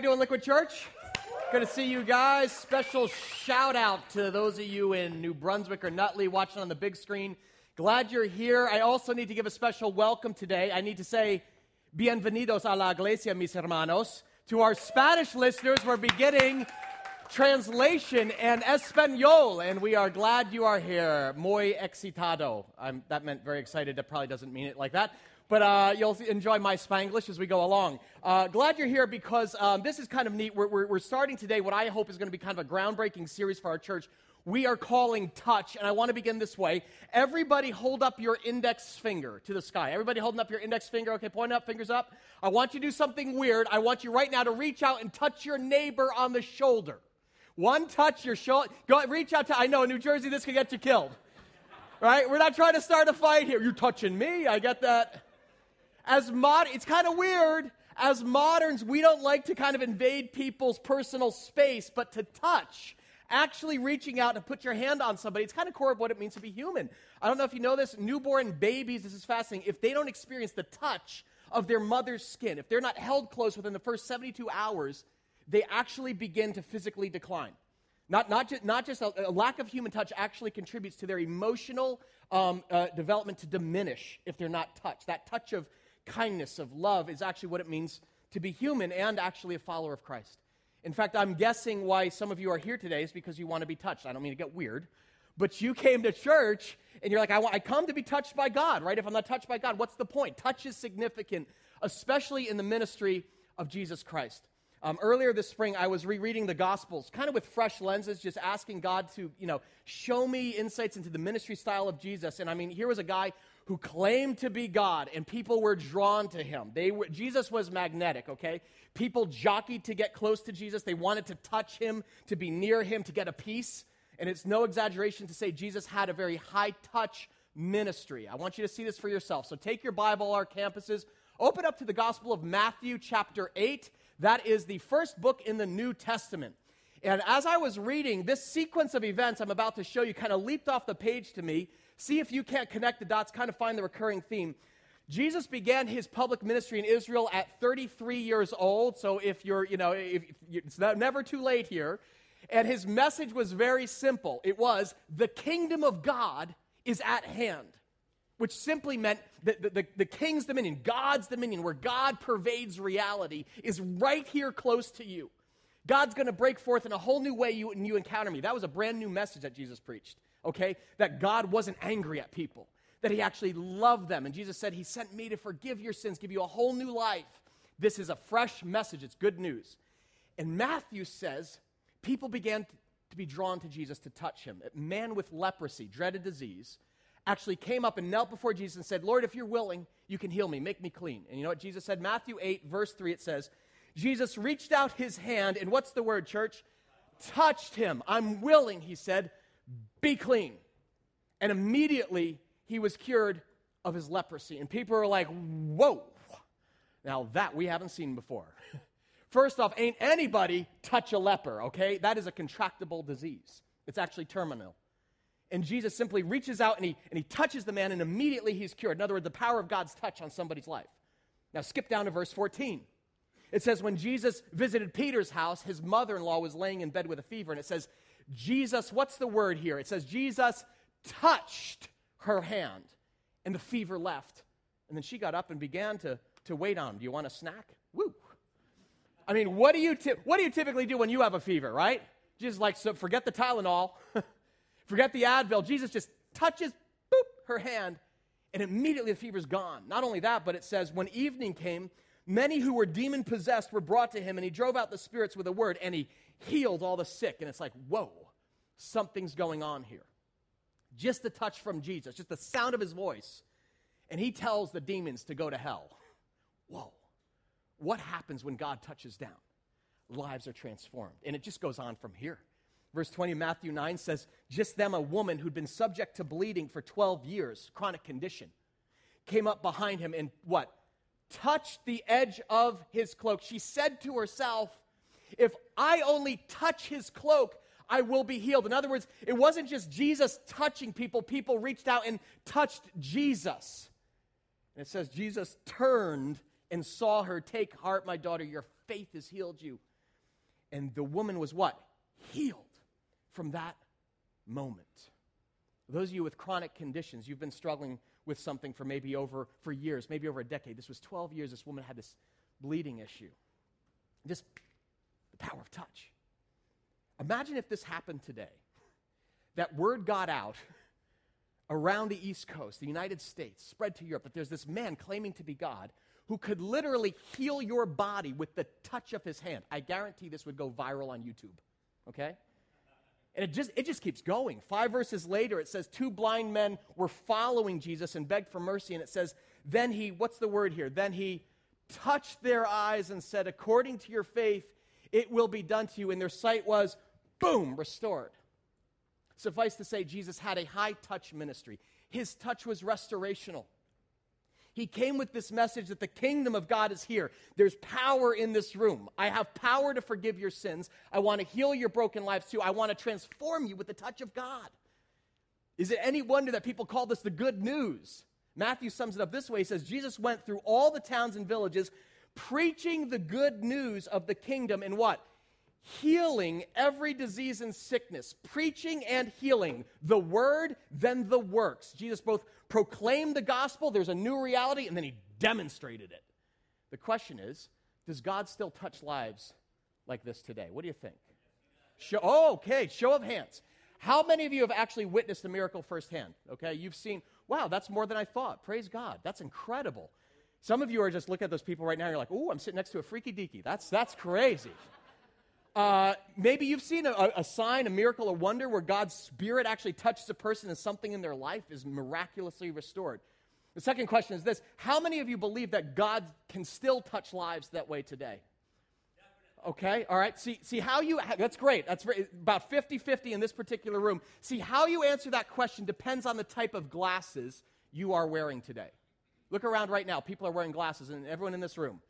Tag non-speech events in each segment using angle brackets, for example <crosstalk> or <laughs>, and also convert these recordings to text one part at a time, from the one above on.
We doing, Liquid Church? Good to see you guys. Special shout out to those of you in New Brunswick or Nutley watching on the big screen. Glad you're here. I also need to give a special welcome today. I need to say, bienvenidos a la iglesia, mis hermanos. To our Spanish listeners, we're beginning translation and Espanol, and we are glad you are here. Muy excitado. I'm, that meant very excited. That probably doesn't mean it like that. But uh, you'll enjoy my Spanglish as we go along. Uh, glad you're here because um, this is kind of neat. We're, we're, we're starting today what I hope is going to be kind of a groundbreaking series for our church. We are calling touch, and I want to begin this way. Everybody hold up your index finger to the sky. Everybody holding up your index finger. Okay, point up, fingers up. I want you to do something weird. I want you right now to reach out and touch your neighbor on the shoulder. One touch, your shoulder. Go reach out to. I know in New Jersey this could get you killed. Right? We're not trying to start a fight here. You're touching me. I get that. As mod, it's kind of weird. As moderns, we don't like to kind of invade people's personal space, but to touch, actually reaching out and put your hand on somebody, it's kind of core of what it means to be human. I don't know if you know this. Newborn babies, this is fascinating. If they don't experience the touch of their mother's skin, if they're not held close within the first 72 hours, they actually begin to physically decline. Not, not, just, not just a, a lack of human touch actually contributes to their emotional um, uh, development to diminish if they're not touched. That touch of kindness, of love, is actually what it means to be human and actually a follower of Christ. In fact, I'm guessing why some of you are here today is because you want to be touched. I don't mean to get weird, but you came to church and you're like, I, want, I come to be touched by God, right? If I'm not touched by God, what's the point? Touch is significant, especially in the ministry of Jesus Christ. Um, earlier this spring, I was rereading the Gospels, kind of with fresh lenses, just asking God to, you know, show me insights into the ministry style of Jesus. And I mean, here was a guy who claimed to be God, and people were drawn to him. They were, Jesus was magnetic, okay? People jockeyed to get close to Jesus. They wanted to touch him, to be near him, to get a piece. And it's no exaggeration to say Jesus had a very high touch ministry. I want you to see this for yourself. So take your Bible, our campuses, open up to the Gospel of Matthew, chapter 8. That is the first book in the New Testament. And as I was reading, this sequence of events I'm about to show you kind of leaped off the page to me. See if you can't connect the dots, kind of find the recurring theme. Jesus began his public ministry in Israel at 33 years old. So if you're, you know, if, it's never too late here. And his message was very simple. It was the kingdom of God is at hand, which simply meant that the, the, the king's dominion, God's dominion, where God pervades reality, is right here close to you. God's going to break forth in a whole new way you, and you encounter me. That was a brand new message that Jesus preached, okay? That God wasn't angry at people, that he actually loved them. And Jesus said, He sent me to forgive your sins, give you a whole new life. This is a fresh message, it's good news. And Matthew says, people began to be drawn to Jesus to touch him. A man with leprosy, dreaded disease, actually came up and knelt before Jesus and said, Lord, if you're willing, you can heal me, make me clean. And you know what Jesus said? Matthew 8, verse 3, it says, Jesus reached out his hand, and what's the word, church? Touched him. I'm willing, he said, be clean. And immediately he was cured of his leprosy. And people are like, whoa. Now that we haven't seen before. <laughs> First off, ain't anybody touch a leper, okay? That is a contractable disease. It's actually terminal. And Jesus simply reaches out and he, and he touches the man, and immediately he's cured. In other words, the power of God's touch on somebody's life. Now, skip down to verse 14. It says, when Jesus visited Peter's house, his mother in law was laying in bed with a fever. And it says, Jesus, what's the word here? It says, Jesus touched her hand, and the fever left. And then she got up and began to to wait on. Him. Do you want a snack? Woo. I mean, what do you, what do you typically do when you have a fever, right? Jesus like, so forget the Tylenol, <laughs> forget the Advil. Jesus just touches, boop, her hand, and immediately the fever's gone. Not only that, but it says, when evening came, many who were demon possessed were brought to him, and he drove out the spirits with a word, and he healed all the sick. And it's like, whoa, something's going on here. Just the touch from Jesus, just the sound of his voice. And he tells the demons to go to hell. Whoa. What happens when God touches down? Lives are transformed. And it just goes on from here. Verse 20, Matthew 9 says, Just then a woman who'd been subject to bleeding for 12 years, chronic condition, came up behind him and what? Touched the edge of his cloak. She said to herself, If I only touch his cloak, I will be healed. In other words, it wasn't just Jesus touching people, people reached out and touched Jesus. And it says, Jesus turned and saw her, Take heart, my daughter, your faith has healed you. And the woman was what? Healed from that moment. Those of you with chronic conditions, you've been struggling with something for maybe over for years, maybe over a decade. This was 12 years this woman had this bleeding issue. Just the power of touch. Imagine if this happened today. That word got out around the East Coast, the United States, spread to Europe, that there's this man claiming to be God who could literally heal your body with the touch of his hand. I guarantee this would go viral on YouTube. Okay? And it just, it just keeps going. Five verses later, it says, Two blind men were following Jesus and begged for mercy. And it says, Then he, what's the word here? Then he touched their eyes and said, According to your faith, it will be done to you. And their sight was boom, restored. Suffice to say, Jesus had a high touch ministry. His touch was restorational. He came with this message that the kingdom of God is here. There's power in this room. I have power to forgive your sins. I want to heal your broken lives too. I want to transform you with the touch of God. Is it any wonder that people call this the good news? Matthew sums it up this way He says, Jesus went through all the towns and villages preaching the good news of the kingdom in what? Healing every disease and sickness, preaching and healing the word, then the works. Jesus both proclaimed the gospel, there's a new reality, and then he demonstrated it. The question is does God still touch lives like this today? What do you think? Show, oh, okay, show of hands. How many of you have actually witnessed a miracle firsthand? Okay, you've seen, wow, that's more than I thought. Praise God. That's incredible. Some of you are just looking at those people right now, you're like, oh, I'm sitting next to a freaky deaky. That's, that's crazy. Uh, maybe you've seen a, a, sign, a miracle, a wonder where God's Spirit actually touches a person and something in their life is miraculously restored. The second question is this How many of you believe that God can still touch lives that way today? Okay, all right. See, see how you, that's great. That's about 50 50 in this particular room. See, how you answer that question depends on the type of glasses you are wearing today. Look around right now. People are wearing glasses, and everyone in this room.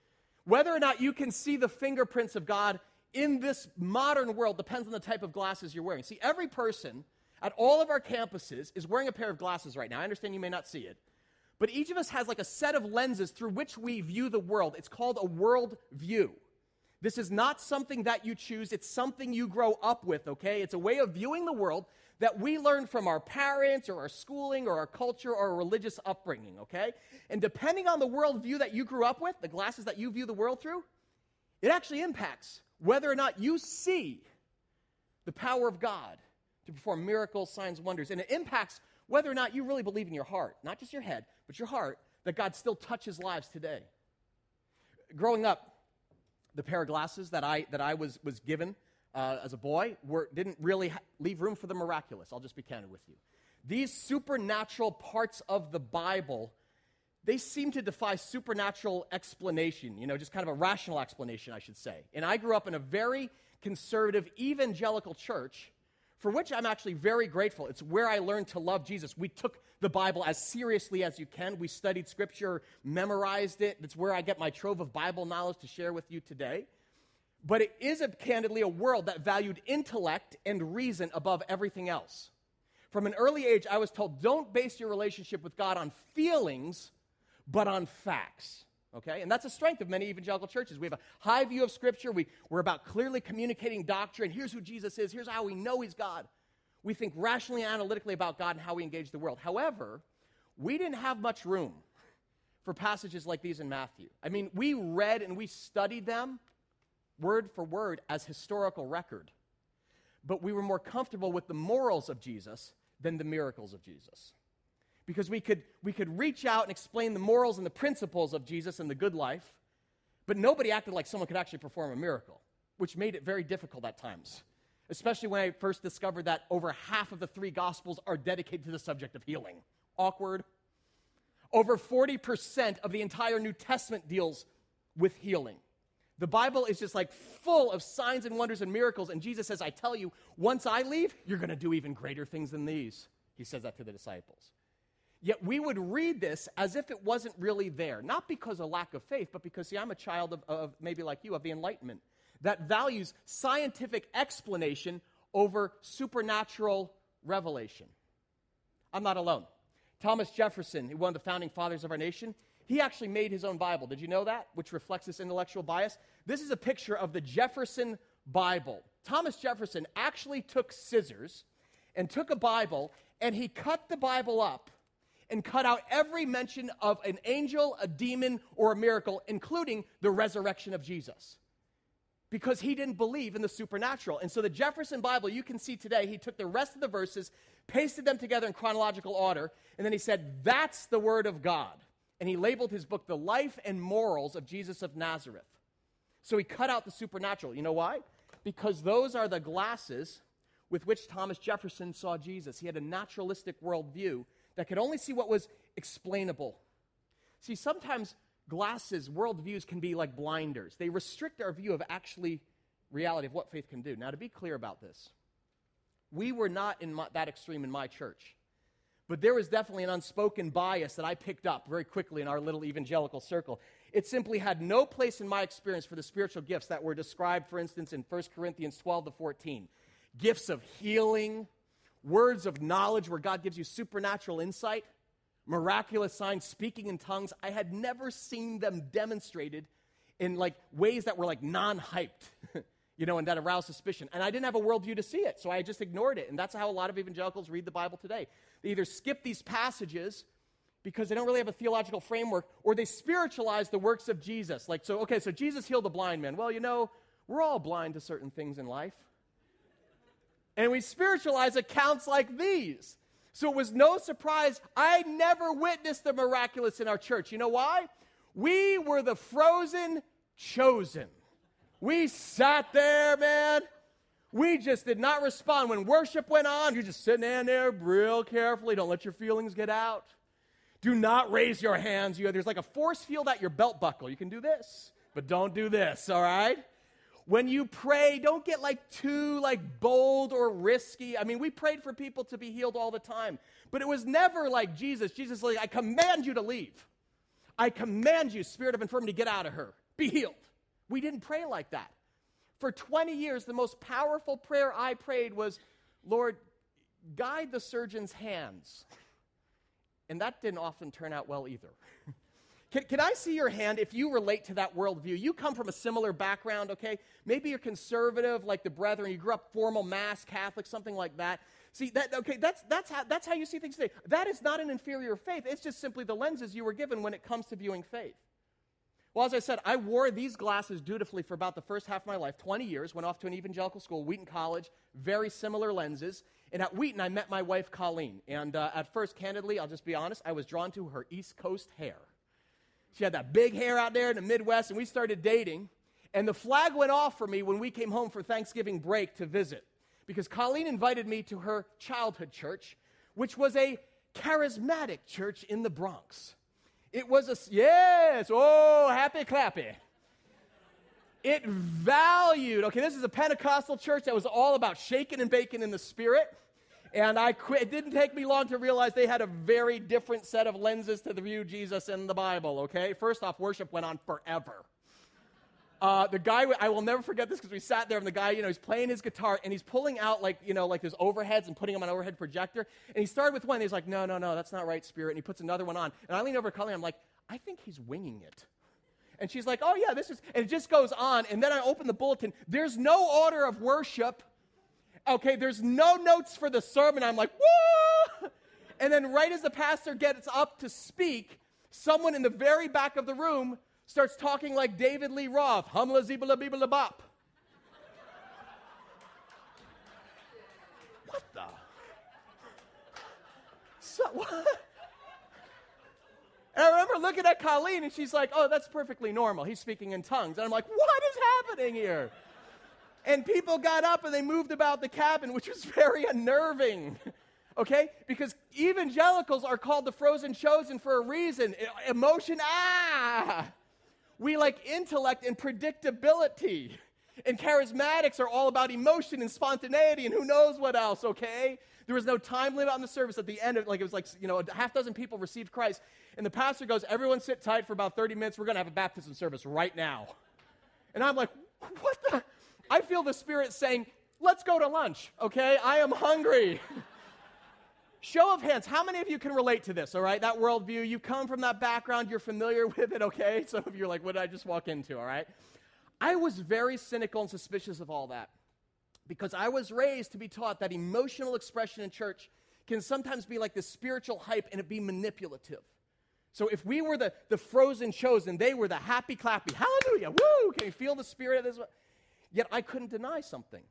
Whether or not you can see the fingerprints of God in this modern world depends on the type of glasses you're wearing. See, every person at all of our campuses is wearing a pair of glasses right now. I understand you may not see it. But each of us has like a set of lenses through which we view the world. It's called a world view. This is not something that you choose, it's something you grow up with, okay? It's a way of viewing the world that we learn from our parents or our schooling or our culture or our religious upbringing, okay? And depending on the worldview that you grew up with, the glasses that you view the world through, it actually impacts whether or not you see the power of God to perform miracles, signs, wonders. And it impacts whether or not you really believe in your heart, not just your head, but your heart, that God still touches lives today. Growing up, the pair of glasses that I, that I was, was given uh, as a boy were, didn't really ha- leave room for the miraculous. I'll just be candid with you. These supernatural parts of the Bible they seem to defy supernatural explanation, you know, just kind of a rational explanation, I should say. And I grew up in a very conservative evangelical church for which I'm actually very grateful. It's where I learned to love Jesus. We took the Bible as seriously as you can. We studied scripture, memorized it. It's where I get my trove of Bible knowledge to share with you today. But it is a, candidly a world that valued intellect and reason above everything else. From an early age, I was told don't base your relationship with God on feelings, but on facts. Okay? And that's a strength of many evangelical churches. We have a high view of Scripture. We, we're about clearly communicating doctrine. Here's who Jesus is. Here's how we know He's God. We think rationally and analytically about God and how we engage the world. However, we didn't have much room for passages like these in Matthew. I mean, we read and we studied them word for word as historical record, but we were more comfortable with the morals of Jesus than the miracles of Jesus. Because we could, we could reach out and explain the morals and the principles of Jesus and the good life, but nobody acted like someone could actually perform a miracle, which made it very difficult at times. Especially when I first discovered that over half of the three gospels are dedicated to the subject of healing. Awkward. Over 40% of the entire New Testament deals with healing. The Bible is just like full of signs and wonders and miracles. And Jesus says, I tell you, once I leave, you're going to do even greater things than these. He says that to the disciples. Yet we would read this as if it wasn't really there, not because of lack of faith, but because, see, I'm a child of, of maybe like you, of the Enlightenment that values scientific explanation over supernatural revelation. I'm not alone. Thomas Jefferson, one of the founding fathers of our nation, he actually made his own Bible. Did you know that? Which reflects this intellectual bias. This is a picture of the Jefferson Bible. Thomas Jefferson actually took scissors and took a Bible and he cut the Bible up and cut out every mention of an angel, a demon, or a miracle, including the resurrection of Jesus. Because he didn't believe in the supernatural. And so the Jefferson Bible, you can see today, he took the rest of the verses, pasted them together in chronological order, and then he said, That's the Word of God. And he labeled his book, The Life and Morals of Jesus of Nazareth. So he cut out the supernatural. You know why? Because those are the glasses with which Thomas Jefferson saw Jesus. He had a naturalistic worldview that could only see what was explainable. See, sometimes glasses, worldviews can be like blinders. They restrict our view of actually reality of what faith can do. Now, to be clear about this, we were not in my, that extreme in my church. But there was definitely an unspoken bias that I picked up very quickly in our little evangelical circle. It simply had no place in my experience for the spiritual gifts that were described, for instance, in 1 Corinthians 12 to 14 gifts of healing, words of knowledge where God gives you supernatural insight, miraculous signs, speaking in tongues. I had never seen them demonstrated in like ways that were like non-hyped, <laughs> you know, and that aroused suspicion. And I didn't have a worldview to see it, so I just ignored it. And that's how a lot of evangelicals read the Bible today. They either skip these passages because they don't really have a theological framework, or they spiritualize the works of Jesus. Like, so, okay, so Jesus healed the blind man. Well, you know, we're all blind to certain things in life and we spiritualize accounts like these. So it was no surprise I never witnessed the miraculous in our church. You know why? We were the frozen chosen. We sat there, man. We just did not respond. When worship went on, you're just sitting in there real carefully. Don't let your feelings get out. Do not raise your hands. You, there's like a force field at your belt buckle. You can do this, but don't do this, all right? When you pray, don't get like too like bold or risky. I mean, we prayed for people to be healed all the time, but it was never like Jesus. Jesus like, I command you to leave. I command you, spirit of infirmity, get out of her. Be healed. We didn't pray like that. For 20 years, the most powerful prayer I prayed was, Lord, guide the surgeon's hands. And that didn't often turn out well either. <laughs> Can, can I see your hand if you relate to that worldview? You come from a similar background, okay? Maybe you're conservative like the brethren, you grew up formal mass Catholic, something like that. See, that, okay, that's, that's, how, that's how you see things today. That is not an inferior faith. It's just simply the lenses you were given when it comes to viewing faith. Well, as I said, I wore these glasses dutifully for about the first half of my life 20 years, went off to an evangelical school, Wheaton College, very similar lenses. And at Wheaton, I met my wife, Colleen. And uh, at first, candidly, I'll just be honest, I was drawn to her East Coast hair. She had that big hair out there in the Midwest, and we started dating. And the flag went off for me when we came home for Thanksgiving break to visit because Colleen invited me to her childhood church, which was a charismatic church in the Bronx. It was a, yes, oh, happy clappy. It valued, okay, this is a Pentecostal church that was all about shaking and baking in the spirit. And I. It didn't take me long to realize they had a very different set of lenses to the view Jesus in the Bible, okay? First off, worship went on forever. Uh, the guy, I will never forget this because we sat there and the guy, you know, he's playing his guitar and he's pulling out like, you know, like his overheads and putting them on an overhead projector. And he started with one and he's like, no, no, no, that's not right, Spirit. And he puts another one on. And I lean over to Colleen, I'm like, I think he's winging it. And she's like, oh, yeah, this is, and it just goes on. And then I open the bulletin. There's no order of worship. Okay, there's no notes for the sermon. I'm like, whoa! And then right as the pastor gets up to speak, someone in the very back of the room starts talking like David Lee Roth, humla zibala bibala bop. what the? So, <laughs> what? And I remember looking at Colleen and she's like, oh, that's perfectly normal. He's speaking in tongues. And I'm like, what is happening here? And people got up and they moved about the cabin, which was <laughs> very unnerving. Okay? Because evangelicals are called the frozen chosen for a reason. Emotion, ah! We like intellect and predictability. And charismatics are all about emotion and spontaneity and who knows what else, okay? There was no time limit on the service at the end of like it was like, you know, a half dozen people received Christ. And the pastor goes, Everyone sit tight for about 30 minutes. We're gonna have a baptism service right now. And I'm like, what the? I feel the Spirit saying, Let's go to lunch, okay? I am hungry. <laughs> Show of hands, how many of you can relate to this, all right? That worldview, you come from that background, you're familiar <laughs> with it, okay? <laughs> Some of you are like, what did I just walk into, all right? I was very cynical and suspicious of all that because I was raised to be taught that emotional expression in church can sometimes be like the spiritual hype and it be manipulative. So if we were the, the frozen chosen, they were the happy clappy, hallelujah, woo, can you feel the spirit of this? Yet I couldn't deny something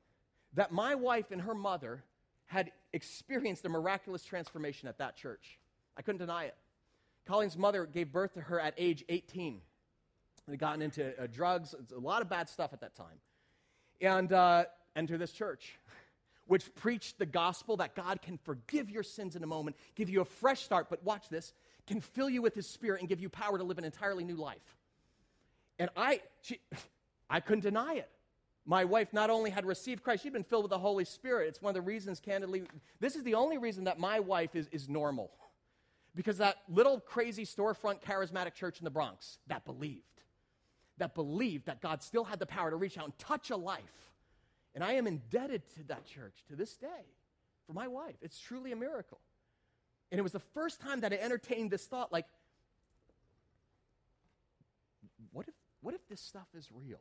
that my wife and her mother had experienced a miraculous transformation at that church. I couldn't deny it. Colleen's mother gave birth to her at age 18. They'd gotten into uh, drugs, a lot of bad stuff at that time. And uh, enter this church, which preached the gospel that God can forgive your sins in a moment, give you a fresh start, but watch this, can fill you with his spirit and give you power to live an entirely new life. And I, she, <laughs> I couldn't deny it. My wife not only had received Christ, she'd been filled with the Holy Spirit. It's one of the reasons, candidly, this is the only reason that my wife is, is normal. Because that little crazy storefront charismatic church in the Bronx that believed, that believed that God still had the power to reach out and touch a life. And I am indebted to that church to this day for my wife. It's truly a miracle. And it was the first time that I entertained this thought like, what if, what if this stuff is real?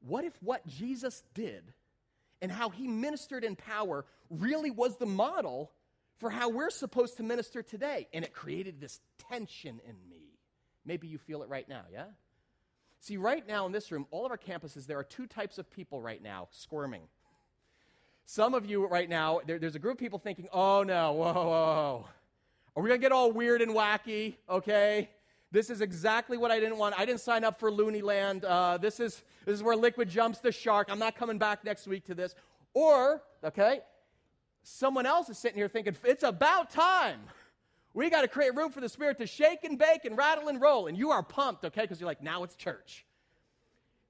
What if what Jesus did and how he ministered in power really was the model for how we're supposed to minister today? And it created this tension in me. Maybe you feel it right now, yeah? See, right now in this room, all of our campuses, there are two types of people right now squirming. Some of you right now, there, there's a group of people thinking, oh no, whoa, whoa, whoa. Are we going to get all weird and wacky, okay? This is exactly what I didn't want. I didn't sign up for Looney Land. Uh, this, is, this is where Liquid jumps the shark. I'm not coming back next week to this. Or, okay, someone else is sitting here thinking, it's about time. We got to create room for the Spirit to shake and bake and rattle and roll. And you are pumped, okay, because you're like, now it's church.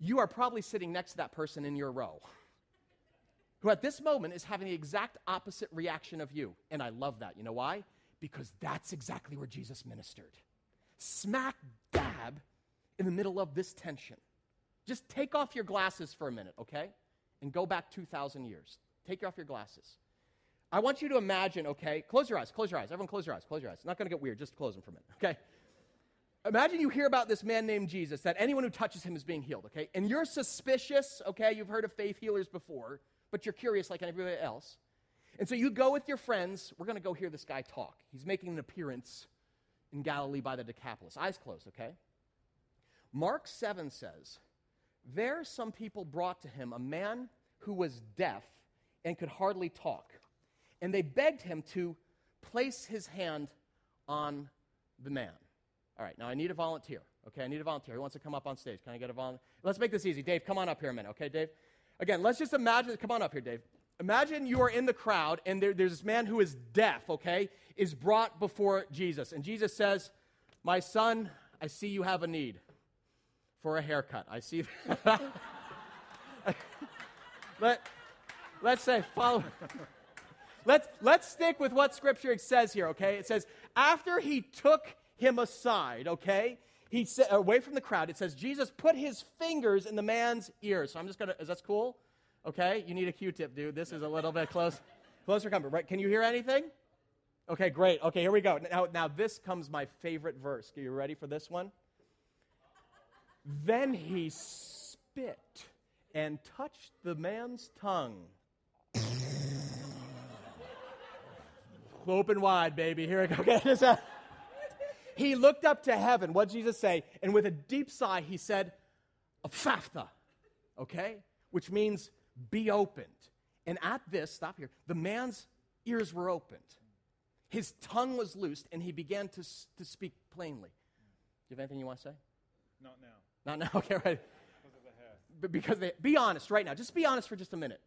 You are probably sitting next to that person in your row who at this moment is having the exact opposite reaction of you. And I love that. You know why? Because that's exactly where Jesus ministered smack dab in the middle of this tension. Just take off your glasses for a minute, okay? And go back 2,000 years. Take off your glasses. I want you to imagine, okay? Close your eyes, close your eyes. Everyone, close your eyes, close your eyes. It's not going to get weird, just close them for a minute, okay? Imagine you hear about this man named Jesus, that anyone who touches him is being healed, okay? And you're suspicious, okay? You've heard of faith healers before, but you're curious like everybody else. And so you go with your friends. We're going to go hear this guy talk. He's making an appearance in Galilee by the Decapolis. Eyes closed, okay? Mark 7 says, There some people brought to him a man who was deaf and could hardly talk. And they begged him to place his hand on the man. All right, now I need a volunteer. Okay, I need a volunteer. Who wants to come up on stage? Can I get a volunteer? Let's make this easy. Dave, come on up here a minute, okay, Dave? Again, let's just imagine, come on up here, Dave. Imagine you are in the crowd and there, there's this man who is deaf, okay, is brought before Jesus. And Jesus says, My son, I see you have a need for a haircut. I see. <laughs> Let, let's say, follow. let's, let's stick with what Scripture says here, okay? It says, after he took him aside, okay, he said, away from the crowd, it says, Jesus put his fingers in the man's ears. So I'm just going to, is that cool? Okay, you need a Q-tip, dude. This is a little bit close, closer coming. Right? Can you hear anything? Okay, great. Okay, here we go. Now, now this comes my favorite verse. Are you ready for this one? Then he spit and touched the man's tongue. Open wide, baby. Here we go. <laughs> Okay, He looked up to heaven. What Jesus say? And with a deep sigh, he said, Ephphatha, okay? Which means be opened. And at this, stop here, the man's ears were opened. His tongue was loosed, and he began to, to speak plainly. Do you have anything you want to say? Not now. Not now, <laughs> okay, right. Because of the hair. But because they, be honest right now. Just be honest for just a minute.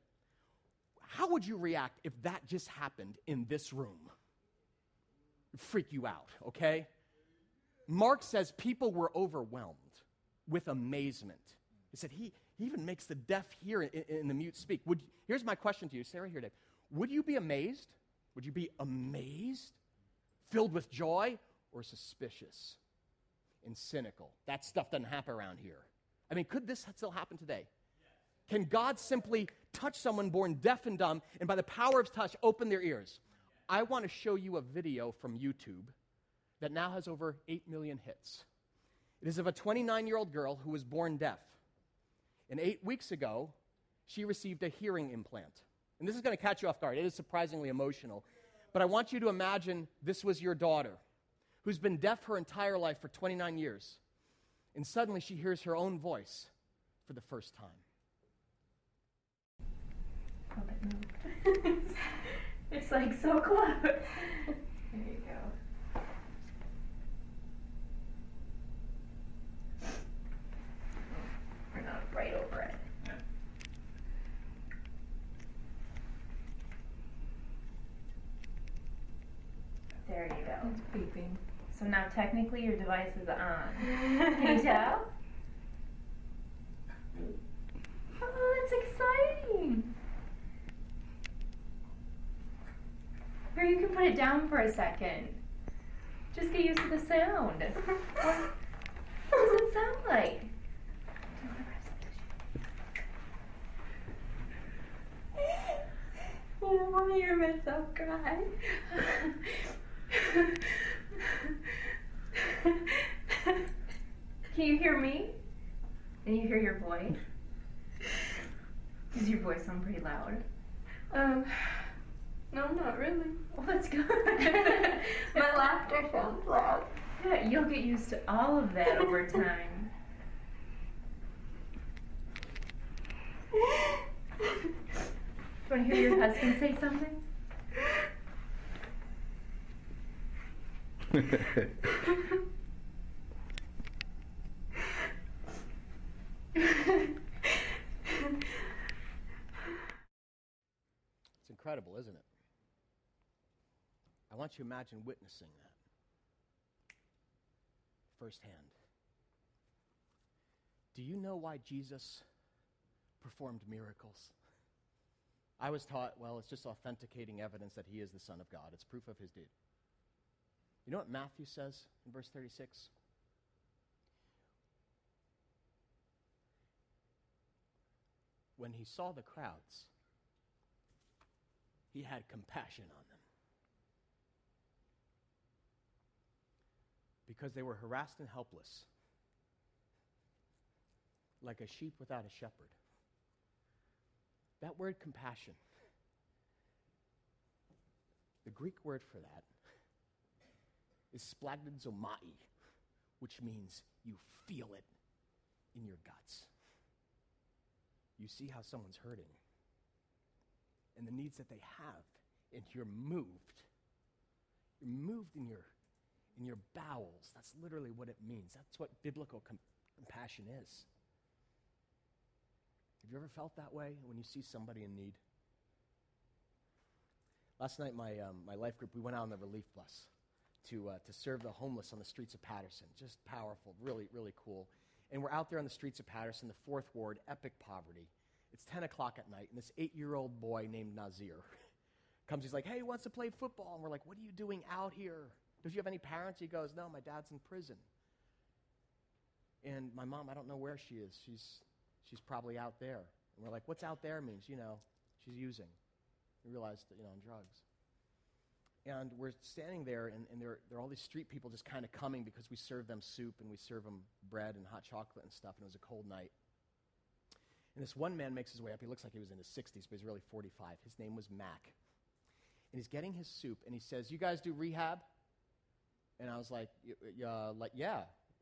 How would you react if that just happened in this room? It'd freak you out, okay? Mark says people were overwhelmed with amazement. He said he, he even makes the deaf hear and, the mute speak. Would, here's my question to you, Sarah here, Dave. Would you be amazed? Would you be amazed, filled with joy, or suspicious and cynical? That stuff doesn't happen around here. I mean, could this still happen today? Can God simply touch someone born deaf and dumb and by the power of touch open their ears? I want to show you a video from YouTube that now has over 8 million hits. It is of a 29 year old girl who was born deaf. And eight weeks ago, she received a hearing implant. And this is going to catch you off guard. It is surprisingly emotional. But I want you to imagine this was your daughter, who's been deaf her entire life for 29 years. And suddenly she hears her own voice for the first time. it's like so close. there you go. We're not right over it. There you go. It's. So now technically your device is on. Can you tell? <laughs> Oh, that's exciting. Or you can put it down for a second. Just get used to the sound. What, does it sound like? <laughs> Oh, mommy, you're myself cry. <laughs> Can you hear me? Can you hear your voice? Does your voice sound pretty loud? Um, no, not really. Well, that's good. <laughs> My laughter sounds loud. Yeah, you'll get used to all of that over time. Want to hear your husband say something? <laughs> It's incredible, isn't it? I want you to imagine witnessing that firsthand. Do you know why Jesus performed miracles? I was taught, well, it's just authenticating evidence that he is the Son of God. It's proof of his deed. You know what Matthew says in verse 36? When he saw the crowds, he had compassion on them. Because they were harassed and helpless, like a sheep without a shepherd. That word compassion, the Greek word for that is splanchnizomai, which means you feel it in your guts. You see how someone's hurting and the needs that they have, and you're moved. You're moved in your, in your bowels. That's literally what it means. That's what biblical com- compassion is. Have you ever felt that way when you see somebody in need? Last night, my, um, my life group, we went out on the relief bus to, uh, to serve the homeless on the streets of Paterson. Just powerful, really, really cool. And we're out there on the streets of Paterson, the fourth ward, epic poverty. It's 10 o'clock at night, and this eight year old boy named Nazir <laughs> comes. He's like, Hey, he wants to play football. And we're like, What are you doing out here? Does you have any parents? He goes, No, my dad's in prison. And my mom, I don't know where she is. She's, she's probably out there. And we're like, What's out there means? You know, she's using. We realized that, you know, on drugs. And we're standing there, and, and there, there are all these street people just kind of coming because we serve them soup and we serve them bread and hot chocolate and stuff, and it was a cold night. And this one man makes his way up. He looks like he was in his 60s, but he's really 45. His name was Mac. And he's getting his soup, and he says, You guys do rehab? And I was like, "Y- y- uh, like yeah,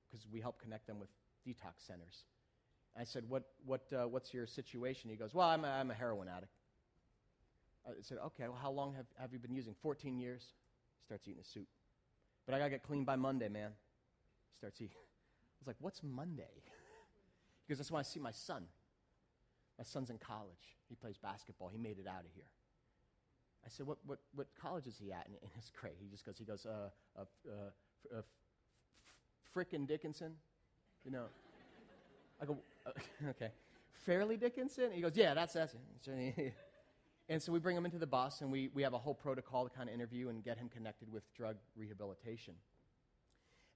because we help connect them with detox centers. I said, what, what, uh, what's your situation? He goes, well, I'm a, I'm a heroin addict. I said, okay, well, how long have, have you been using? 14 years. He starts eating his soup. But I got to get clean by Monday, man. He starts eating. <laughs> I was like, what's Monday? <laughs> He goes, that's when I see my son. My son's in college. He plays basketball. He made it out of here. I said, what, what, what college is he at? And, and it's great. He just goes, he goes, uh, uh, uh, uh, Frickin' Dickinson, you know. <laughs> I go, uh, okay. Fairleigh Dickinson? He goes, yeah, that's, that's it. And so we bring him into the bus, and we, we have a whole protocol to kind of interview and get him connected with drug rehabilitation.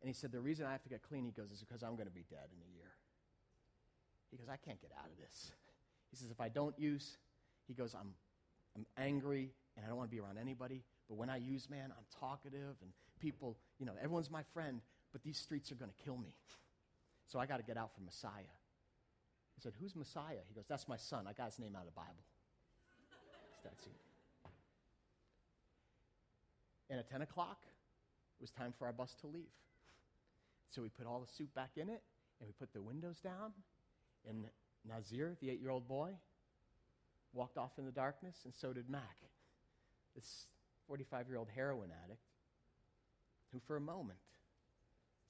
And he said, The reason I have to get clean, he goes, is because I'm going to be dead in a year. He goes, I can't get out of this. He says, If I don't use, he goes, I'm, I'm angry and I don't want to be around anybody. But when I use, man, I'm talkative and people, you know, everyone's my friend, but these streets are going to kill me. So I got to get out from Messiah. I said, Who's Messiah? He goes, That's my son. I got his name out of the Bible. That's it. And at 10 o'clock, it was time for our bus to leave. So we put all the soup back in it, and we put the windows down, and Nazir, the eight year old boy, walked off in the darkness, and so did Mac, this 45 year old heroin addict, who for a moment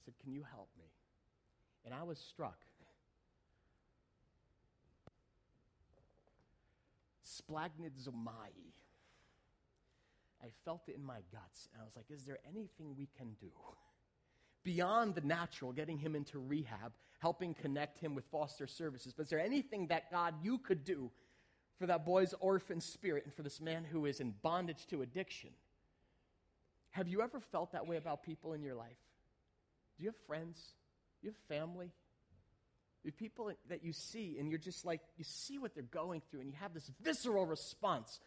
said, Can you help me? And I was struck. Splanchnizomai. I felt it in my guts, and I was like, Is there anything we can do? Beyond the natural, getting him into rehab, helping connect him with foster services. But is there anything that God you could do for that boy's orphan spirit and for this man who is in bondage to addiction? Have you ever felt that way about people in your life? Do you have friends? Do you have family? Have people that you see and you're just like, you see what they're going through and you have this visceral response.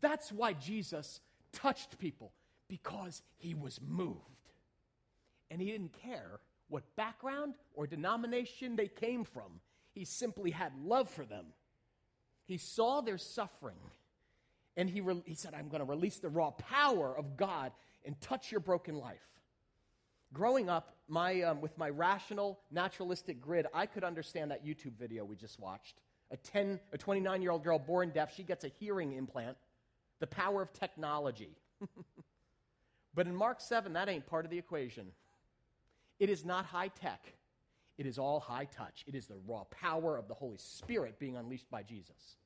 That's why Jesus touched people, because he was moved. And he didn't care what background or denomination they came from, he simply had love for them. He saw their suffering. And he, re- he said, I'm going to release the raw power of God and touch your broken life. Growing up, my, um, with my rational, naturalistic grid, I could understand that YouTube video we just watched. A 10, a 29 year old girl born deaf, she gets a hearing implant. The power of technology. <laughs> but in Mark 7, that ain't part of the equation. It is not high tech, it is all high touch. It is the raw power of the Holy Spirit being unleashed by Jesus.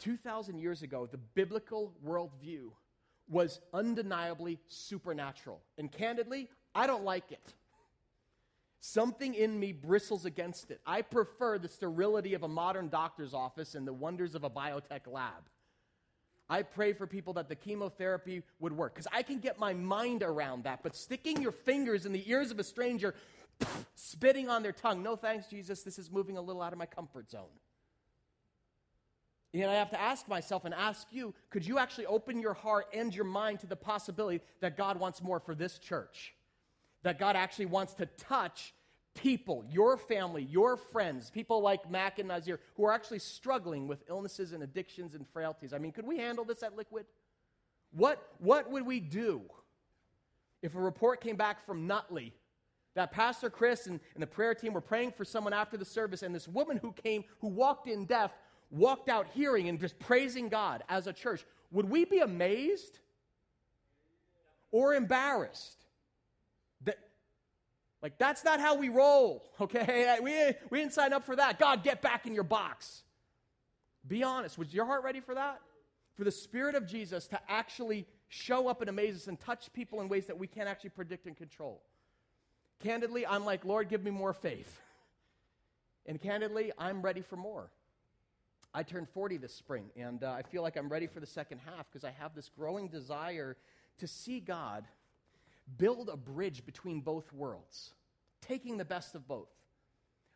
2,000 years ago, the biblical worldview was undeniably supernatural. And candidly, I don't like it. Something in me bristles against it. I prefer the sterility of a modern doctor's office and the wonders of a biotech lab. I pray for people that the chemotherapy would work because I can get my mind around that. But sticking your fingers in the ears of a stranger, spitting on their tongue, no thanks, Jesus, this is moving a little out of my comfort zone. And I have to ask myself and ask you could you actually open your heart and your mind to the possibility that God wants more for this church? That God actually wants to touch people, your family, your friends, people like Mac and Nazir, who are actually struggling with illnesses and addictions and frailties. I mean, could we handle this at Liquid? What, what would we do if a report came back from Nutley that Pastor Chris and, and the prayer team were praying for someone after the service, and this woman who came, who walked in deaf, walked out hearing and just praising God as a church? Would we be amazed or embarrassed? Like, that's not how we roll, <laughs> okay? We, we didn't sign up for that. God, get back in your box. Be honest. Was your heart ready for that? For the Spirit of Jesus to actually show up and amaze us and touch people in ways that we can't actually predict and control. Candidly, I'm like, Lord, give me more faith. <laughs> And candidly, I'm ready for more. I turned 40 this spring, and uh, I feel like I'm ready for the second half because I have this growing desire to see God build a bridge between both worlds, taking the best of both.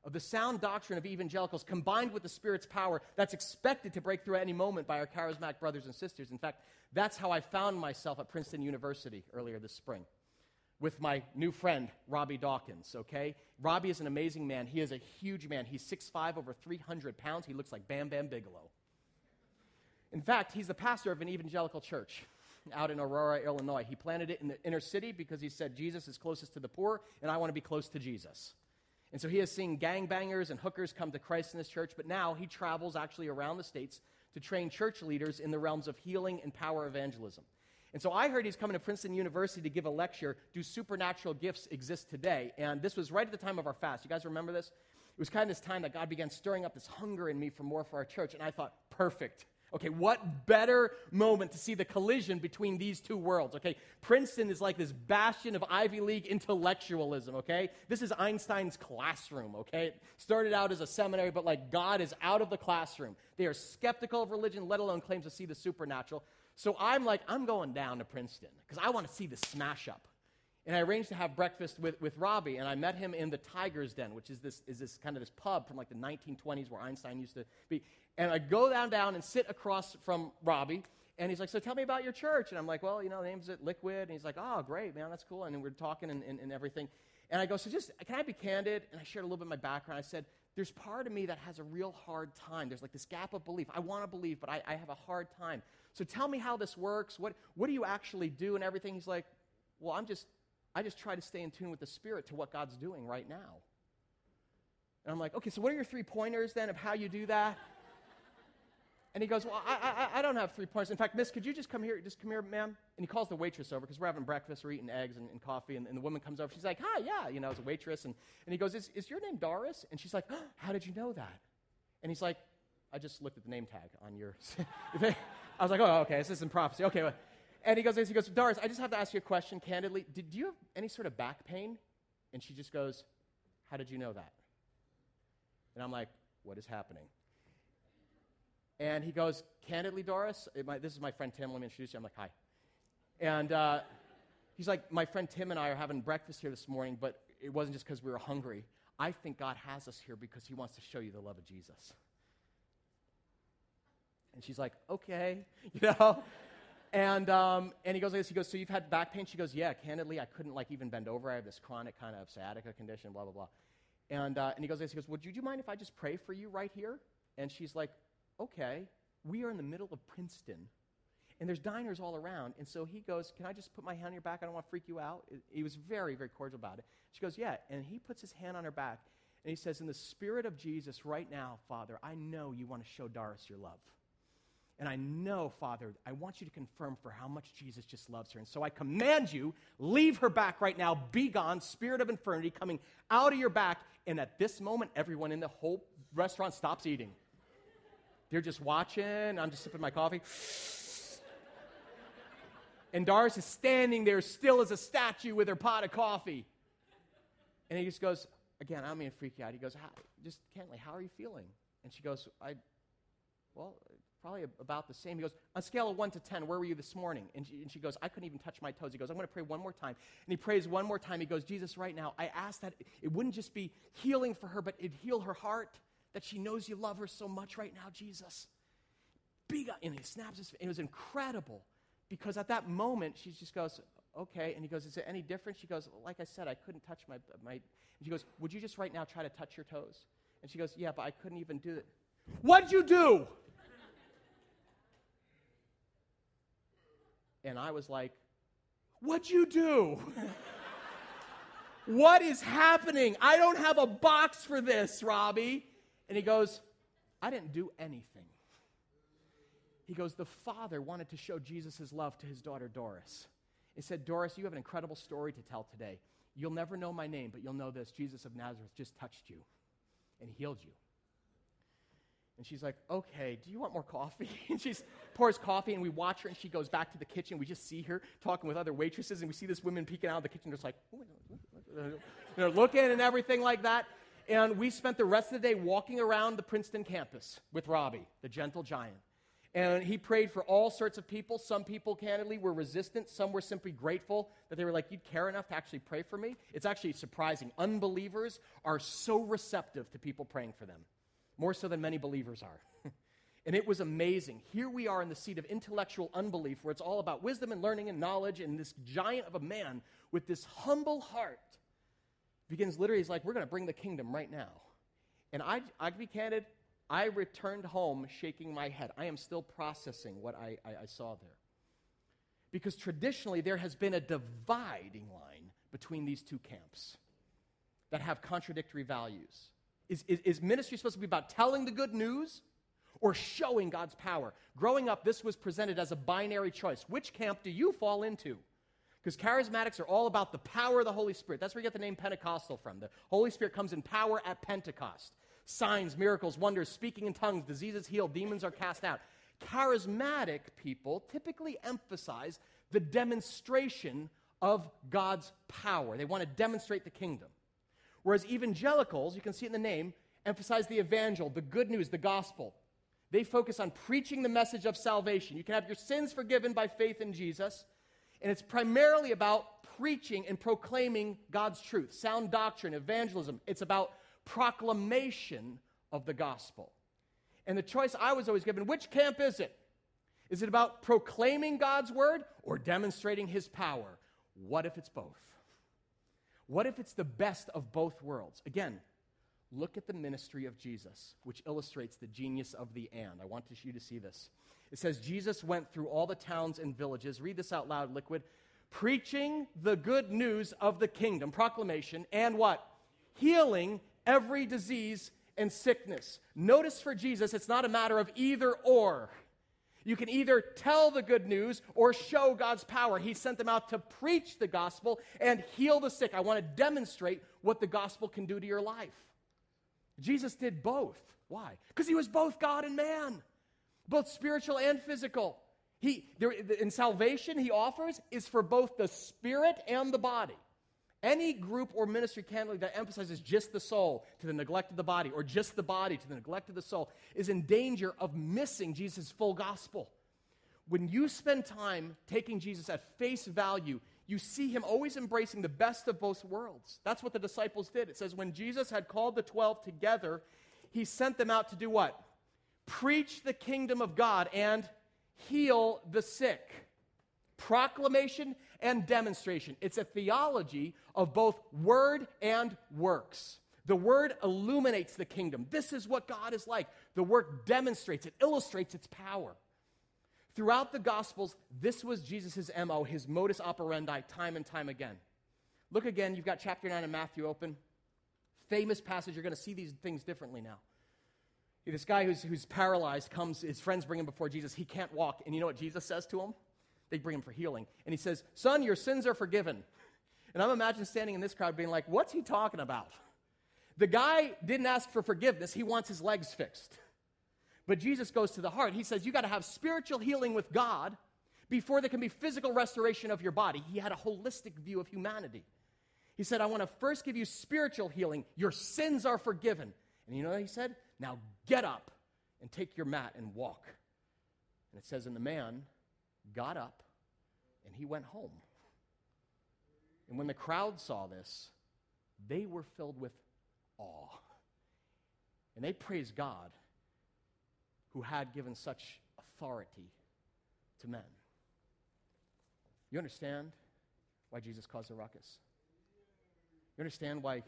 Of the sound doctrine of evangelicals combined with the Spirit's power that's expected to break through at any moment by our charismatic brothers and sisters. In fact, that's how I found myself at Princeton University earlier this spring with my new friend, Robby Dawkins, okay? Robbie is an amazing man. He is a huge man. He's 6'5, over 300 pounds. He looks like Bam Bam Bigelow. In fact, he's the pastor of an evangelical church, out in Aurora, Illinois. He planted it in the inner city because he said, Jesus is closest to the poor, and I want to be close to Jesus. And so he has seen gangbangers and hookers come to Christ in this church, but now he travels actually around the states to train church leaders in the realms of healing and power evangelism. And so I heard he's coming to Princeton University to give a lecture, Do Supernatural Gifts Exist Today? And this was right at the time of our fast. You guys remember this? It was kind of this time that God began stirring up this hunger in me for more for our church. And I thought, perfect. Okay, what better moment to see the collision between these two worlds? Okay, Princeton is like this bastion of Ivy League intellectualism, okay? This is Einstein's classroom, okay? Started out as a seminary, but like God is out of the classroom. They are skeptical of religion, let alone claims to see the supernatural. So I'm like, I'm going down to Princeton because I want to see the smash up. And I arranged to have breakfast with, with Robby, and I met him in the Tiger's Den, which is this, is this kind of this pub from like the 1920s where Einstein used to be. And I go down, down and sit across from Robby, and he's like, So tell me about your church. And I'm like, Well, you know, the name's it Liquid. And he's like, Oh, great, man, that's cool. And we're talking and, and, and everything. And I go, So just, can I be candid? And I shared a little bit of my background. I said, There's part of me that has a real hard time. There's like this gap of belief. I want to believe, but I, I have a hard time. So tell me how this works. What, what do you actually do and everything? He's like, Well, I'm just, I just try to stay in tune with the Spirit to what God's doing right now. And I'm like, Okay, so what are your three pointers then of how you do that? And he goes, Well, I, I, I don't have three points. In fact, miss, could you just come here? Just come here, ma'am. And he calls the waitress over because we're having breakfast, we're eating eggs and, and coffee. And, and, the woman comes over. She's like, Hi, yeah, you know, as a waitress. And, and he goes, is, is your name Doris? And she's like, oh, How did you know that? And he's like, I just looked at the name tag on your. <laughs> I was like, Oh, okay, this isn't prophecy. Okay. And he goes, he goes, Doris, I just have to ask you a question candidly. Did, do you have any sort of back pain? And she just goes, How did you know that? And I'm like, What is happening? And he goes, Candidly, Doris, my, this is my friend Tim. Let me introduce you. I'm like, Hi. And uh, he's like, My friend Tim and I are having breakfast here this morning, but it wasn't just because we were hungry. I think God has us here because he wants to show you the love of Jesus. And she's like, Okay, <laughs> you know? And, um, and he goes like this, he goes, so you've had back pain? She goes, yeah, candidly, I couldn't like even bend over. I have this chronic kind of sciatica condition, blah, blah, blah. And, uh, and he goes like this, he goes, would you, do you mind if I just pray for you right here? And she's like, okay. We are in the middle of Princeton, and there's diners all around. And so he goes, can I just put my hand on your back? I don't want to freak you out. He was very, very cordial about it. She goes, yeah. And he puts his hand on her back, and he says, in the spirit of Jesus right now, Father, I know you want to show Doris your love. And I know, Father, I want you to confirm for how much Jesus just loves her. And so I command you, leave her back right now. Be gone, spirit of infirmity coming out of your back. And at this moment, everyone in the whole restaurant stops eating. They're just watching. I'm just sipping my coffee. And Doris is standing there still as a statue with her pot of coffee. And he just goes, again, I don't mean to freak you out. He goes, just Kentley, how are you feeling? And she goes, I, well, probably about the same. He goes, on a scale of 1 to 10, where were you this morning? And she, and she, goes, I couldn't even touch my toes. He goes, I'm going to pray one more time. And he prays one more time. He goes, Jesus, right now, I ask that it wouldn't just be healing for her, but it'd heal her heart, that she knows you love her so much right now, Jesus. Big, and he snaps his, it was incredible because at that moment, she just goes, okay. And he goes, is it any different? She goes, like I said, I couldn't touch my, my, and she goes, would you just right now try to touch your toes? And she goes, yeah, but I couldn't even do it. What'd you do? And I was like, What'd you do? <laughs> what is happening? I don't have a box for this, Robby. And he goes, I didn't do anything. He goes, The father wanted to show Jesus' love to his daughter Doris. He said, Doris, you have an incredible story to tell today. You'll never know my name, but you'll know this Jesus of Nazareth just touched you and healed you. And she's like, okay, do you want more coffee? <laughs> And she pours coffee, and we watch her, and she goes back to the kitchen. We just see her talking with other waitresses, and we see this woman peeking out of the kitchen, just like, <laughs> they're looking and everything like that. And we spent the rest of the day walking around the Princeton campus with Robby, the gentle giant. And he prayed for all sorts of people. Some people, candidly, were resistant. Some were simply grateful that they were like, You'd care enough to actually pray for me? It's actually surprising. Unbelievers are so receptive to people praying for them more so than many believers are. <laughs> and it was amazing. Here we are in the seat of intellectual unbelief, where it's all about wisdom and learning and knowledge, and this giant of a man with this humble heart begins literally, he's like, We're going to bring the kingdom right now. And I, I can be candid, I returned home shaking my head. I am still processing what I, I, I saw there. because traditionally there has been a dividing line between these two camps that have contradictory values. Is, is, is, ministry supposed to be about telling the good news or showing God's power? Growing up, this was presented as a binary choice. Which camp do you fall into? Because charismatics are all about the power of the Holy Spirit. That's where you get the name Pentecostal from. The Holy Spirit comes in power at Pentecost. Signs, miracles, wonders, speaking in tongues, diseases healed, demons are cast out. Charismatic people typically emphasize the demonstration of God's power. They want to demonstrate the kingdom. Whereas evangelicals, you can see it in the name, emphasize the evangel, the good news, the gospel. They focus on preaching the message of salvation. You can have your sins forgiven by faith in Jesus, and it's primarily about preaching and proclaiming God's truth, sound doctrine, evangelism. It's about proclamation of the gospel. And the choice I was always given which camp is it? Is it about proclaiming God's word or demonstrating his power? What if it's both? What if it's the best of both worlds? Again, look at the ministry of Jesus, which illustrates the genius of the and. I want you to see this. It says, Jesus went through all the towns and villages. Read this out loud, Liquid. Preaching the good news of the kingdom, proclamation, and what? Healing every disease and sickness. Notice for Jesus, it's not a matter of either or. You can either tell the good news or show God's power. He sent them out to preach the gospel and heal the sick. I want to demonstrate what the gospel can do to your life. Jesus did both. Why? Because he was both God and man, both spiritual and physical. He, there, in salvation, he offers is for both the spirit and the body. Any group or ministry candidly that emphasizes just the soul to the neglect of the body, or just the body to the neglect of the soul, is in danger of missing Jesus' full gospel. When you spend time taking Jesus at face value, you see him always embracing the best of both worlds. That's what the disciples did. It says, when Jesus had called the 12 together, he sent them out to do what? Preach the kingdom of God and heal the sick proclamation and demonstration. It's a theology of both word and works. The word illuminates the kingdom. This is what God is like. The work demonstrates, it illustrates its power. Throughout the Gospels, this was Jesus' MO, his modus operandi, time and time again. Look again, you've got chapter 9 of Matthew open. Famous passage, you're going to see these things differently now. This guy who's, who's paralyzed comes, his friends bring him before Jesus. He can't walk. And you know what Jesus says to him? They bring him for healing. And he says, Son, your sins are forgiven. And I'm imagining standing in this crowd being like, What's he talking about? The guy didn't ask for forgiveness, he wants his legs fixed. But Jesus goes to the heart. He says, You got to have spiritual healing with God before there can be physical restoration of your body. He had a holistic view of humanity. He said, I want to first give you spiritual healing. Your sins are forgiven. And you know what he said? Now get up and take your mat and walk. And it says, And the man got up, and he went home. And when the crowd saw this, they were filled with awe. And they praised God who had given such authority to men. You understand why Jesus caused a ruckus? You understand why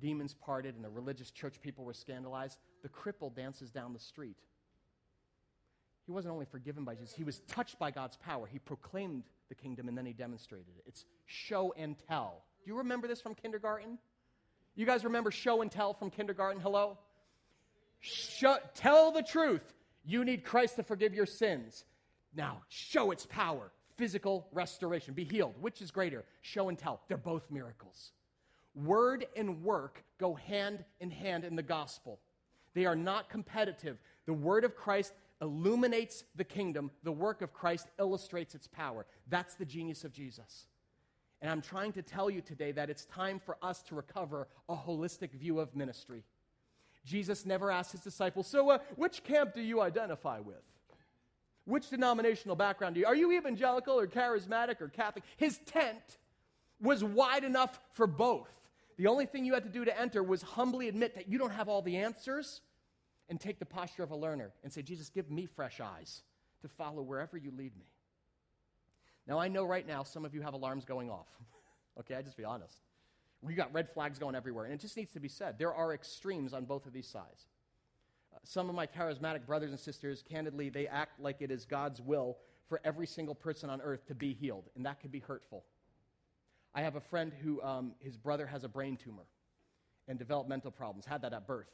demons parted and the religious church people were scandalized? The cripple dances down the street. He wasn't only forgiven by Jesus, he was touched by God's power. He proclaimed the kingdom and then he demonstrated it. It's show and tell. Do you remember this from kindergarten? You guys remember show and tell from kindergarten? Hello? Show, tell the truth. You need Christ to forgive your sins. Now, show its power, physical restoration, be healed. Which is greater? Show and tell. They're both miracles. Word and work go hand in hand in the gospel. They are not competitive. The word of Christ illuminates the kingdom, the work of Christ illustrates its power. That's the genius of Jesus. And I'm trying to tell you today that it's time for us to recover a holistic view of ministry. Jesus never asked his disciples, So, uh, which camp do you identify with? Which denominational background do you? Are you evangelical or charismatic or Catholic? His tent was wide enough for both. The only thing you had to do to enter was humbly admit that you don't have all the answers and take the posture of a learner and say, Jesus, give me fresh eyes to follow wherever you lead me. Now, I know right now some of you have alarms going off. <laughs> okay, I just be honest. We got red flags going everywhere, and it just needs to be said. There are extremes on both of these sides. Uh, some of my charismatic brothers and sisters, candidly, they act like it is God's will for every single person on earth to be healed, and that could be hurtful. I have a friend who, um, his brother has a brain tumor and developmental problems, had that at birth.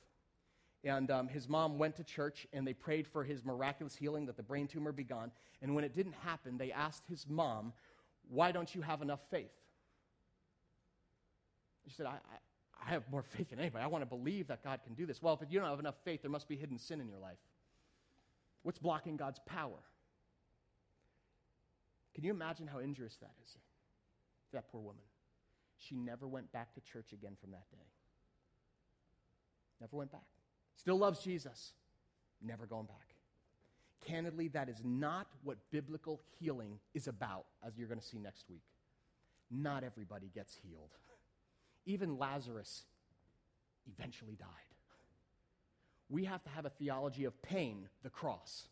And um, his mom went to church and they prayed for his miraculous healing, that the brain tumor be gone. And when it didn't happen, they asked his mom, Why don't you have enough faith? She said, I, I, I have more faith than anybody. I want to believe that God can do this. Well, if you don't have enough faith, there must be hidden sin in your life. What's blocking God's power? Can you imagine how injurious that is that poor woman? She never went back to church again from that day. Never went back. Still loves Jesus. Never going back. Candidly, that is not what biblical healing is about, as you're going to see next week. Not everybody gets healed. <laughs> Even Lazarus eventually died. We have to have a theology of pain, the cross,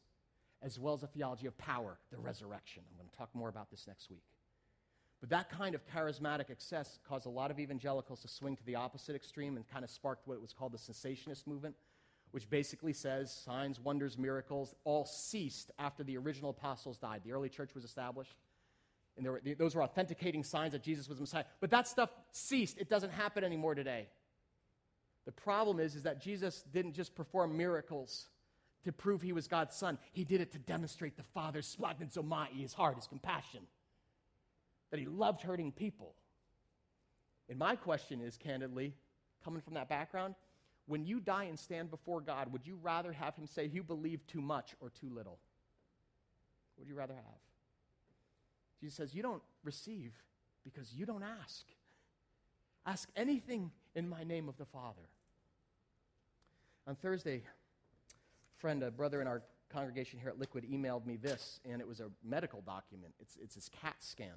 as well as a theology of power, the resurrection. I'm going to talk more about this next week. But that kind of charismatic excess caused a lot of evangelicals to swing to the opposite extreme and kind of sparked what was called the cessationist movement, which basically says signs, wonders, miracles all ceased after the original apostles died. The early church was established. And were, those were authenticating signs that Jesus was Messiah. But that stuff ceased. It doesn't happen anymore today. The problem is, is that Jesus didn't just perform miracles to prove he was God's son. He did it to demonstrate the Father's splanchnizomai, his heart, his compassion, that he loved hurting people. And my question is, candidly, coming from that background, when you die and stand before God, would you rather have him say you believe too much or too little? What would you rather have? Jesus says, You don't receive because you don't ask. Ask anything in my name of the Father. On Thursday, a friend, a brother in our congregation here at Liquid, emailed me this, and it was a medical document. It's, it's his CAT scan.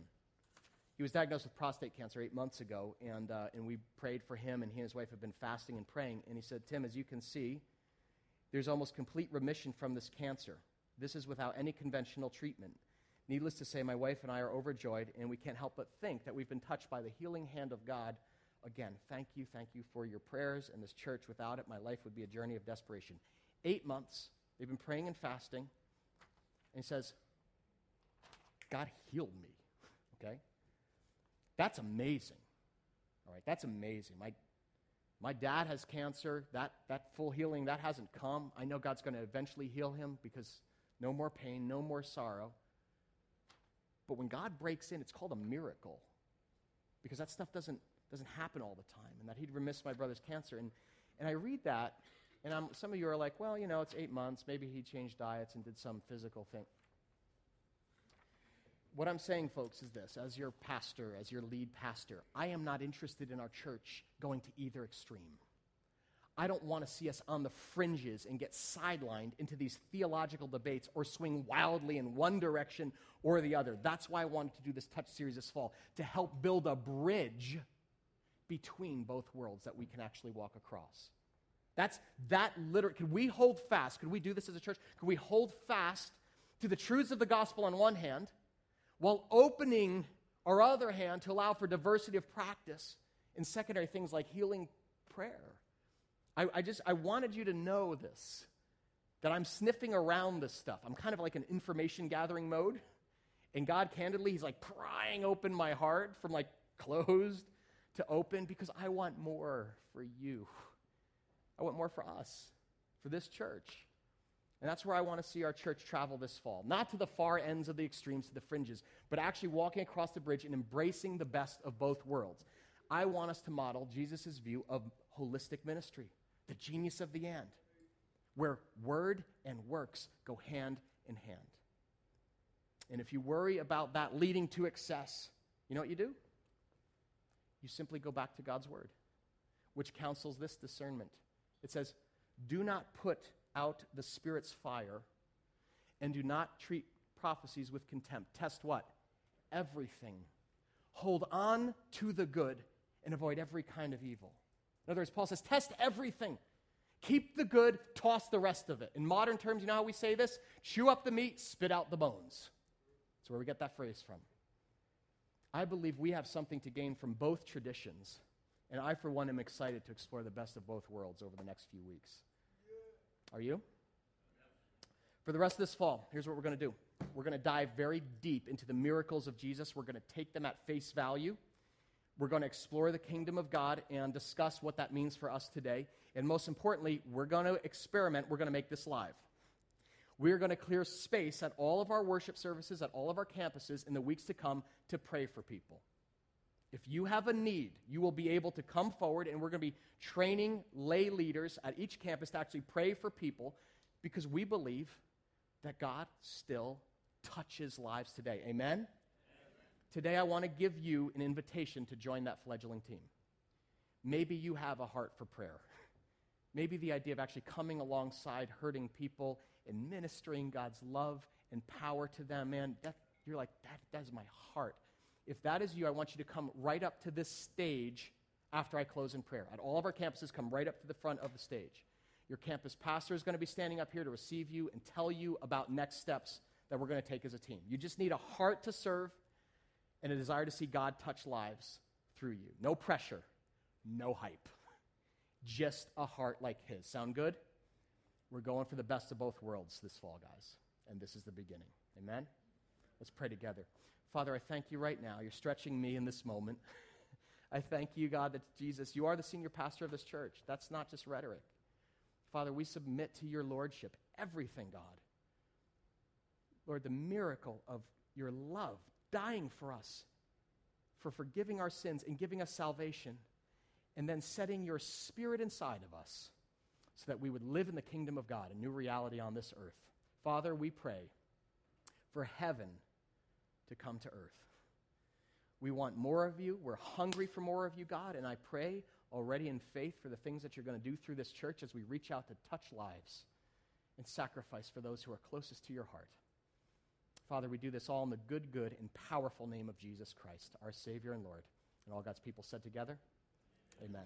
He was diagnosed with prostate cancer eight months ago, and, uh, and we prayed for him, and he and his wife have been fasting and praying. And he said, Tim, as you can see, there's almost complete remission from this cancer. This is without any conventional treatment. Needless to say, my wife and I are overjoyed, and we can't help but think that we've been touched by the healing hand of God. Again, thank you, thank you for your prayers and this church. Without it, my life would be a journey of desperation. Eight months, they've been praying and fasting, and he says, God healed me. Okay? That's amazing. All right, that's amazing. My, my dad has cancer. That, that full healing, that hasn't come. I know God's going to eventually heal him because no more pain, no more sorrow. But when God breaks in, it's called a miracle because that stuff doesn't, doesn't happen all the time, and that He'd remiss my brother's cancer. And, and I read that, and I'm, some of you are like, well, you know, it's eight months. Maybe he changed diets and did some physical thing. What I'm saying, folks, is this as your pastor, as your lead pastor, I am not interested in our church going to either extreme. I don't want to see us on the fringes and get sidelined into these theological debates or swing wildly in one direction or the other. That's why I wanted to do this touch series this fall to help build a bridge between both worlds that we can actually walk across. That's that literally. Could we hold fast? Could we do this as a church? Could we hold fast to the truths of the gospel on one hand while opening our other hand to allow for diversity of practice in secondary things like healing prayer? I, I just, I wanted you to know this, that I'm sniffing around this stuff. I'm kind of like an information gathering mode. And God, candidly, He's like prying open my heart from like <laughs> closed to open because I want more for you. I want more for us, for this church. And that's where I want to see our church travel this fall. Not to the far ends of the extremes, to the fringes, but actually walking across the bridge and embracing the best of both worlds. I want us to model Jesus' view of holistic ministry the genius of the end, where word and works go hand in hand. And if you worry about that leading to excess, you know what you do? You simply go back to God's word, which counsels this discernment. It says, Do not put out the Spirit's fire, and do not treat prophecies with contempt. Test what? Everything. Hold on to the good and avoid every kind of evil. In other words, Paul says, test everything. Keep the good, toss the rest of it. In modern terms, you know how we say this? Chew up the meat, spit out the bones. That's where we get that phrase from. I believe we have something to gain from both traditions, and I, for one, am excited to explore the best of both worlds over the next few weeks. Are you? For the rest of this fall, here's what we're going to do We're going to dive very deep into the miracles of Jesus. We're going to take them at face value. We're going to explore the kingdom of God and discuss what that means for us today. And most importantly, we're going to experiment. We're going to make this live. We're going to clear space at all of our worship services, at all of our campuses in the weeks to come to pray for people. If you have a need, you will be able to come forward, and we're going to be training lay leaders at each campus to actually pray for people because we believe that God still touches lives today. Amen? Amen? Today, I want to give you an invitation to join that fledgling team. Maybe you have a heart for prayer. <laughs> Maybe the idea of actually coming alongside hurting people and ministering God's love and power to them, man, that, you're like, that, that is my heart. If that is you, I want you to come right up to this stage after I close in prayer. At all of our campuses, come right up to the front of the stage. Your campus pastor is going to be standing up here to receive you and tell you about next steps that we're going to take as a team. You just need a heart to serve and a desire to see God touch lives through you. No pressure, no hype. <laughs> Just a heart like His. Sound good? We're going for the best of both worlds this fall, guys. And this is the beginning. Amen? Let's pray together. Father, I thank you right now. You're stretching me in this moment. <laughs> I thank you, God, that Jesus, you are the senior pastor of this church. That's not just rhetoric. Father, we submit to your lordship everything, God. Lord, the miracle of your love, dying for us, for forgiving our sins and giving us salvation, and then setting your spirit inside of us so that we would live in the kingdom of God, a new reality on this earth. Father, we pray for heaven to come to earth. We want more of you. We're hungry for more of you, God, and I pray already in faith for the things that you're going to do through this church as we reach out to touch lives and sacrifice for those who are closest to your heart. Father, we do this all in the good, good, and powerful name of Jesus Christ, our Savior and Lord. And all God's people said together, Amen.